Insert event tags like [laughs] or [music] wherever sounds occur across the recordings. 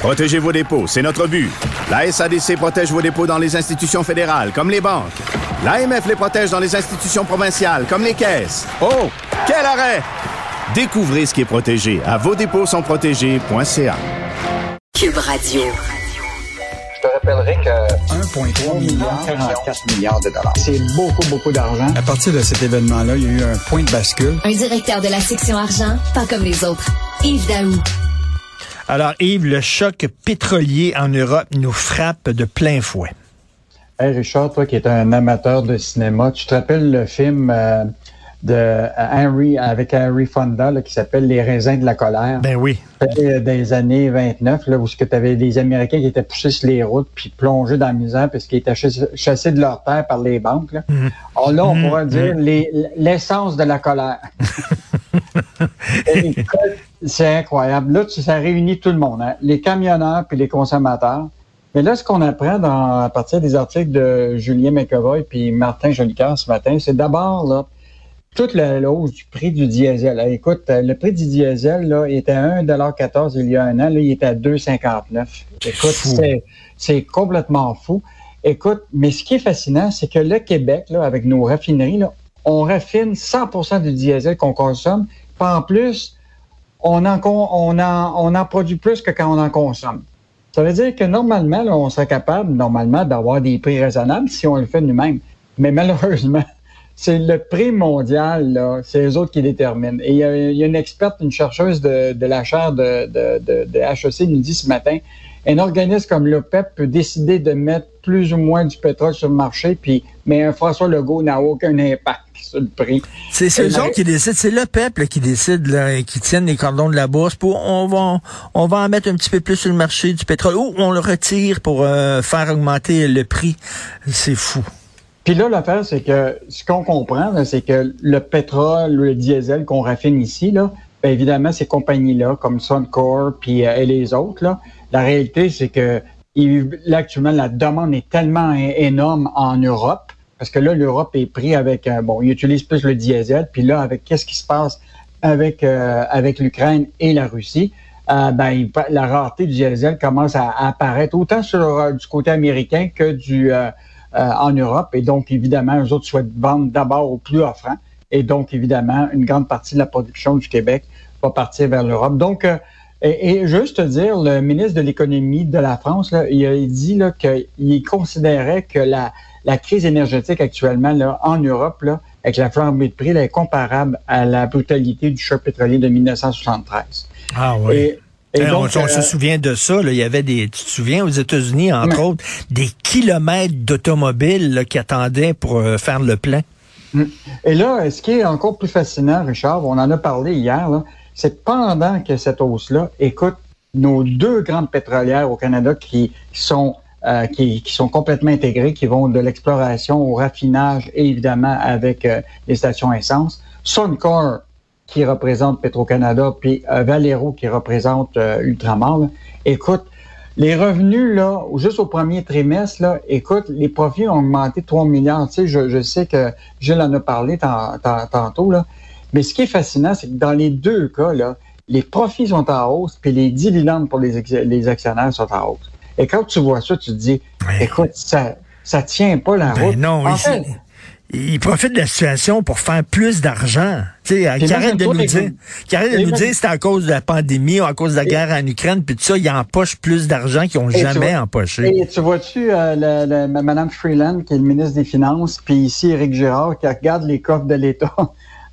Protégez vos dépôts, c'est notre but. La SADC protège vos dépôts dans les institutions fédérales, comme les banques. L'AMF les protège dans les institutions provinciales, comme les caisses. Oh, quel arrêt! Découvrez ce qui est protégé à vos dépôts sont protégés.ca. Cube Radio. Je te rappellerai que 1,3 milliard, 44 milliards de dollars. C'est beaucoup, beaucoup d'argent. À partir de cet événement-là, il y a eu un point de bascule. Un directeur de la section argent, pas comme les autres. Yves Daou. Alors, Yves, le choc pétrolier en Europe nous frappe de plein fouet. Hey Richard, toi qui es un amateur de cinéma, tu te rappelles le film euh, de Henry avec Henry Fonda qui s'appelle Les raisins de la colère? Ben oui. Des années 29, là, où tu avais des Américains qui étaient poussés sur les routes puis plongés dans la misère parce qu'ils étaient chassés de leur terre par les banques. Là. Mhm. Alors là, on mhm. pourrait dire mhm. l'essence de la colère. [laughs] C'est incroyable. Là, ça réunit tout le monde, hein. les camionneurs puis les consommateurs. Mais là, ce qu'on apprend dans, à partir des articles de Julien McEvoy puis Martin Jolicoeur ce matin, c'est d'abord là toute la hausse du prix du diesel. écoute, le prix du diesel là, était à 1,14 il y a un an, là, il est à 2,59. Écoute, c'est complètement fou. Écoute, mais ce qui est fascinant, c'est que le Québec, là, avec nos raffineries, là, on raffine 100% du diesel qu'on consomme. Puis en plus, on en, on, on en produit plus que quand on en consomme. Ça veut dire que normalement, on serait capable, normalement, d'avoir des prix raisonnables si on le fait nous-mêmes. Mais malheureusement, [laughs] c'est le prix mondial, là, c'est les autres qui déterminent. Et il y, a, une experte, une chercheuse de, de la chaire de, de, de HEC nous dit ce matin, un organisme comme l'OPEP peut décider de mettre plus ou moins du pétrole sur le marché, puis mais un François Legault n'a aucun impact sur le prix. C'est eux autres qui décident, c'est le peuple qui décide, là, qui tiennent les cordons de la bourse pour on va on va en mettre un petit peu plus sur le marché du pétrole ou on le retire pour euh, faire augmenter le prix. C'est fou. Puis là, l'affaire, c'est que ce qu'on comprend, c'est que le pétrole, le diesel qu'on raffine ici, là, bien évidemment, ces compagnies-là, comme Suncor puis, euh, et les autres, la réalité, c'est que là, actuellement, la demande est tellement énorme en Europe, parce que là, l'Europe est pris avec, euh, bon, ils utilisent plus le diesel, puis là, avec qu'est-ce qui se passe avec, euh, avec l'Ukraine et la Russie, euh, ben, la rareté du diesel commence à, apparaître autant sur, du côté américain que du en Europe. Et donc, évidemment, eux autres souhaitent vendre d'abord au plus offrant. Et donc, évidemment, une grande partie de la production du Québec va partir vers l'Europe. Donc, et, juste te dire, le ministre de l'économie de la France, là, il a dit qu'il considérait que la, la, crise énergétique actuellement là, en Europe, là, avec la flambée de prix, là, est comparable à la brutalité du choc pétrolier de 1973. Ah oui. Et, et donc, on, se euh, souvient de ça. Là. Il y avait des, tu te souviens aux États-Unis, entre autres, des kilomètres d'automobiles qui attendaient pour euh, faire le plein? Et là, ce qui est encore plus fascinant, Richard, on en a parlé hier, c'est pendant que cette hausse-là, écoute, nos deux grandes pétrolières au Canada qui sont euh, qui, sont complètement intégrées, qui vont de l'exploration au raffinage et évidemment avec euh, les stations essence. Suncor qui représente Petro-Canada, puis euh, Valero qui représente Ultramar. Écoute, les revenus, là, juste au premier trimestre, là, écoute, les profits ont augmenté de 3 milliards. Tu sais, je, sais que Gilles en a parlé tantôt, là. Mais ce qui est fascinant, c'est que dans les deux cas, là, les profits sont en hausse, puis les dividendes pour les, les actionnaires sont en hausse. Et quand tu vois ça, tu te dis, écoute, ça ça tient pas la ben route. Non, en fait, il profite de la situation pour faire plus d'argent. Tu sais, qui arrête de nous dire, qui arrête de nous dire c'est à cause de la pandémie ou à cause de la guerre en Ukraine, puis tout ça, il empoche plus d'argent qu'ils ont jamais empoché. Et tu vois-tu euh, Mme Freeland, qui est le ministre des Finances, puis ici Éric Girard, qui regarde les coffres de l'État. [laughs]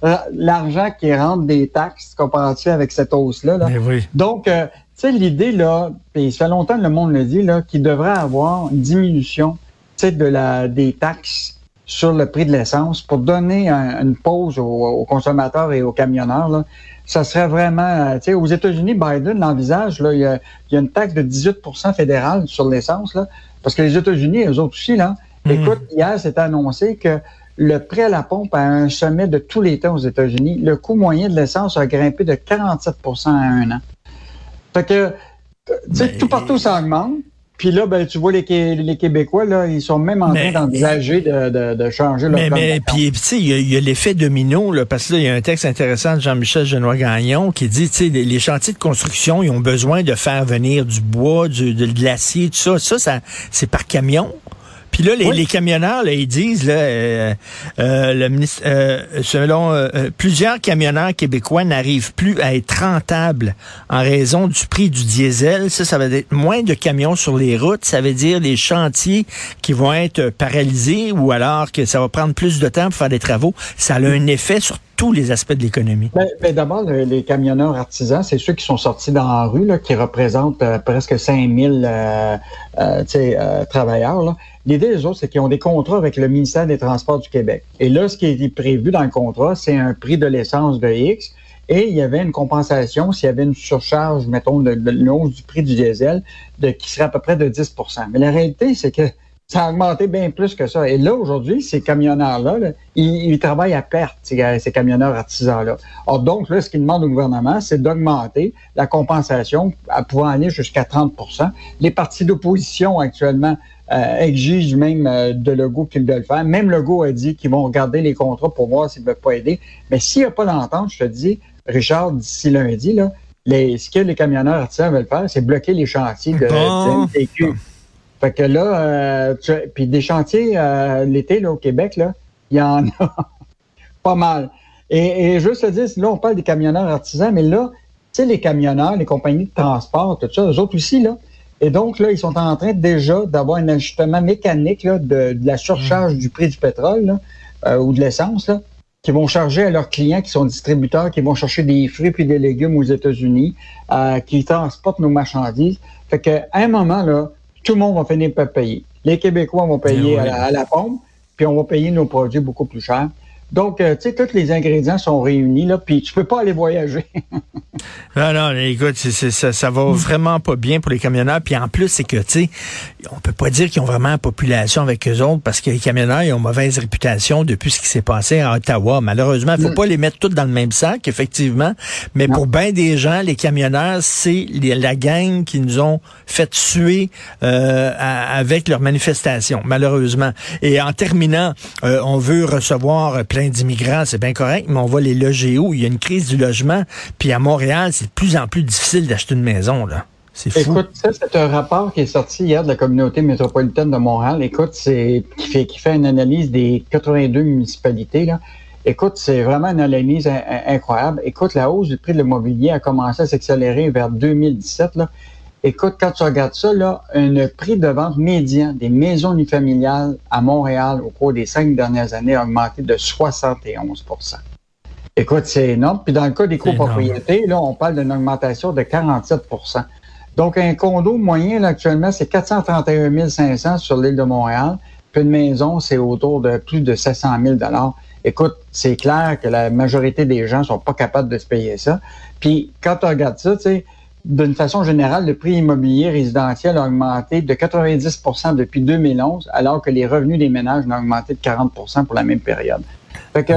Euh, l'argent qui rentre des taxes, comparatif avec cette hausse-là. Là? Donc, euh, tu sais, l'idée, là, puis ça fait longtemps que le monde le dit, là, qu'il devrait avoir une diminution de la, des taxes sur le prix de l'essence pour donner une pause aux, consommateurs et aux camionneurs. Là. Ça serait vraiment, euh, tu sais, aux États-Unis, Biden l'envisage, là, il y, a, il y a une taxe de 18% fédérale sur l'essence, là, parce que les États-Unis, eux autres aussi, là, mhm. écoute, hier, c'est annoncé que le prix à la pompe a un sommet de tous les temps aux États-Unis. Le coût moyen de l'essence a grimpé de 47% en un an. Fait que, tu sais, tout partout, ça augmente. Puis là, ben, tu vois, les, les Québécois, là, ils sont même en train d'envisager de, de, de, changer leur Mais, mais puis, tu sais, il y a, l'effet domino, là, parce que là, il y a un texte intéressant de Jean-Michel Genois-Gagnon qui dit, tu sais, les, chantiers de construction, ils ont besoin de faire venir du bois, du, de, de l'acier, tout ça. Ça, ça c'est par camion. Puis là, les, camionneurs, là, ils disent, là, euh, euh, le ministre, euh, selon plusieurs camionneurs québécois n'arrivent plus à être rentables en raison du prix du diesel. Ça, ça va être moins de camions sur les routes. Ça veut dire les chantiers qui vont être paralysés ou alors que ça va prendre plus de temps pour faire des travaux. Ça a un effet sur tous les aspects de l'économie? Ben, ben D'abord, les camionneurs artisans, c'est ceux qui sont sortis dans la rue, qui représentent presque 5000 euh, euh, travailleurs. Là. L'idée des autres, c'est qu'ils ont des contrats avec le ministère des Transports du Québec. Et là, ce qui est prévu dans le contrat, c'est un prix de l'essence de X. Et il y avait une compensation s'il y avait une surcharge, mettons, de, de, du prix du diesel, qui serait à peu près de 10 Mais la réalité, c'est que ça a augmenté bien plus que ça. Et là, aujourd'hui, ces camionneurs-là, ils, travaillent à perte, ces, camionneurs artisans-là. Or, donc, là, ce qu'ils demandent au gouvernement, c'est d'augmenter la compensation à pouvoir aller jusqu'à 30% Les partis d'opposition, actuellement, euh, exige même euh, de Legault qu'ils veulent faire. Même Legault a dit qu'ils vont regarder les contrats pour voir s'ils ne peuvent pas aider. Mais s'il n'y a pas d'entente, je te dis, Richard, d'ici lundi, là, les, ce que les camionneurs artisans veulent faire, c'est bloquer les chantiers de, bon. Fait que là, euh, puis des chantiers euh, l'été là au Québec, là, il y en a [laughs] pas mal. Et, et juste te dire, là, on parle des camionneurs artisans, mais là, tu sais, les camionneurs, les compagnies de transport, tout ça, eux autres aussi, là, et donc, là, ils sont en train déjà d'avoir un ajustement mécanique là, de, la surcharge mm. du prix du pétrole euh, ou de l'essence, qui vont charger à leurs clients qui sont distributeurs, qui vont chercher des fruits puis des légumes aux États-Unis, euh, qui transportent nos marchandises. Fait qu'à un moment, là, tout le monde va finir par payer. Les Québécois vont payer eh à, la, pompe, puis on va payer nos produits beaucoup plus cher. Donc, euh, tu sais, tous les ingrédients sont réunis, là, puis tu peux pas aller voyager. [laughs] non, non, écoute, ça, ça va vraiment pas bien pour les camionneurs. Puis en plus, c'est que, tu sais, on peut pas dire qu'ils ont vraiment la population avec eux autres parce que les camionneurs, ils ont mauvaise réputation depuis ce qui s'est passé à Ottawa. Malheureusement, il faut mm. pas les mettre tous dans le même sac, effectivement. Mais pour bien des gens, les camionneurs, c'est la gang qui nous ont fait tuer euh, avec leurs manifestations, malheureusement. Et en terminant, euh, on veut recevoir d'immigrants, c'est bien correct, mais on va les loger où? Il y a une crise du logement. Puis à Montréal, c'est de plus en plus difficile d'acheter une maison, là. Écoute, ça, c'est un rapport qui est sorti hier de la communauté métropolitaine de Montréal. Écoute, c'est qui fait, qui fait une analyse des 82 municipalités. Là. Écoute, c'est vraiment une analyse incroyable. Écoute, la hausse du prix de l'immobilier a commencé à s'accélérer vers 2017. Là. Écoute, quand tu regardes ça, là, un prix de vente médian des maisons unifamiliales à Montréal au cours des cinq dernières années a augmenté de 71% Écoute, c'est énorme. Puis dans le cas des copropriétés, là, on parle d'une augmentation de 47% donc, un condo moyen, actuellement, c'est 431 500 sur l'île de Montréal. Puis une maison, c'est autour de plus de 700 000 Écoute, c'est clair que la majorité des gens sont pas capables de se payer ça. Puis, quand tu regardes ça, tu sais, d'une façon générale, le prix immobilier résidentiel a augmenté de 90% depuis 2011, alors que les revenus des ménages ont augmenté de 40% pour la même période. Fait que,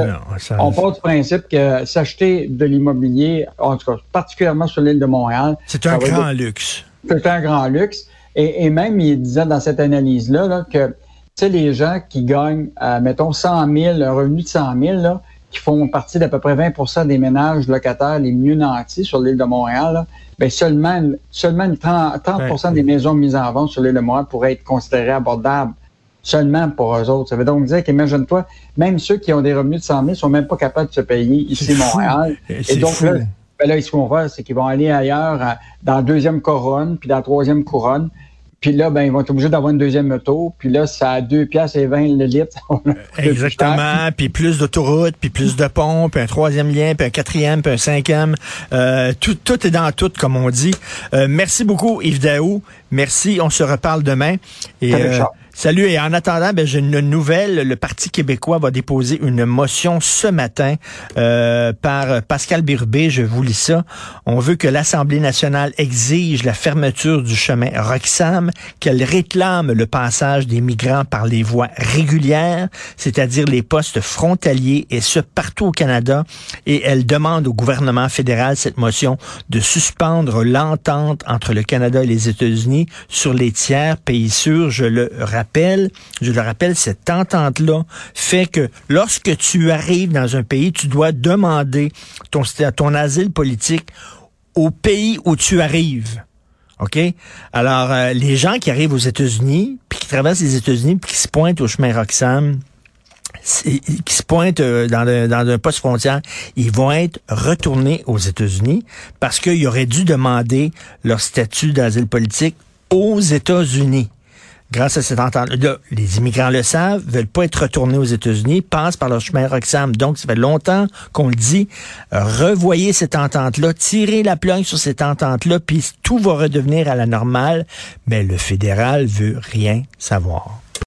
on part du principe que s'acheter de l'immobilier, en tout cas, particulièrement sur l'île de Montréal. C'est un grand luxe. C'est un grand luxe. Et, même, il disait dans cette analyse-là que, sais, les gens qui gagnent, euh, mettons, 100 000, un revenu de 100 000, là, qui font partie d'à peu près 20% des ménages locataires les mieux nantis sur l'île de Montréal, bien seulement, seulement 30%, des maisons mises en vente sur l'île de Montréal pourraient être considérées abordables seulement pour eux autres. Ça veut donc dire qu'imagine-toi, même ceux qui ont des revenus de 100 000 sont même pas capables de se payer ici à Montréal. Et donc là, ben là, ce vont faire, c'est qu'ils vont aller ailleurs, dans la deuxième couronne, puis dans la troisième couronne. Puis là, ben, ils vont être obligés d'avoir une deuxième auto. Puis là, ça a deux piastres et 20 le litre. [laughs] Exactement. Puis plus d'autoroutes, puis plus de ponts, puis un troisième lien, puis un quatrième, puis un cinquième. Euh, tout, tout est dans tout, comme on dit. Euh, merci beaucoup, Yves Daou. Merci. On se reparle demain. Et, Salut, et en attendant, ben, j'ai une nouvelle. Le Parti québécois va déposer une motion ce matin euh, par Pascal Birbé. Je vous lis ça. On veut que l'Assemblée nationale exige la fermeture du chemin Roxham, qu'elle réclame le passage des migrants par les voies régulières, c'est-à-dire les postes frontaliers, et ce partout au Canada. Et elle demande au gouvernement fédéral, cette motion, de suspendre l'entente entre le Canada et les États-Unis sur les tiers pays sûrs. Je le rappelle je le rappelle, cette entente-là fait que lorsque tu arrives dans un pays, tu dois demander ton, asile politique au pays où tu arrives. OK? Alors, euh, les gens qui arrivent aux États-Unis, puis qui traversent les États-Unis, puis qui se pointent au chemin Roxham, qui se pointent euh, dans un poste frontière, ils vont être retournés aux États-Unis parce qu'ils auraient dû demander leur statut d'asile politique aux États-Unis grâce à cette entente-là, les immigrants le savent, veulent pas être retournés aux États-Unis, passent par leur chemin Roxham. Donc, ça fait longtemps qu'on le dit. Revoyez cette entente-là, tirez la planche sur cette entente-là, puis tout va redevenir à la normale. Mais le fédéral veut rien savoir.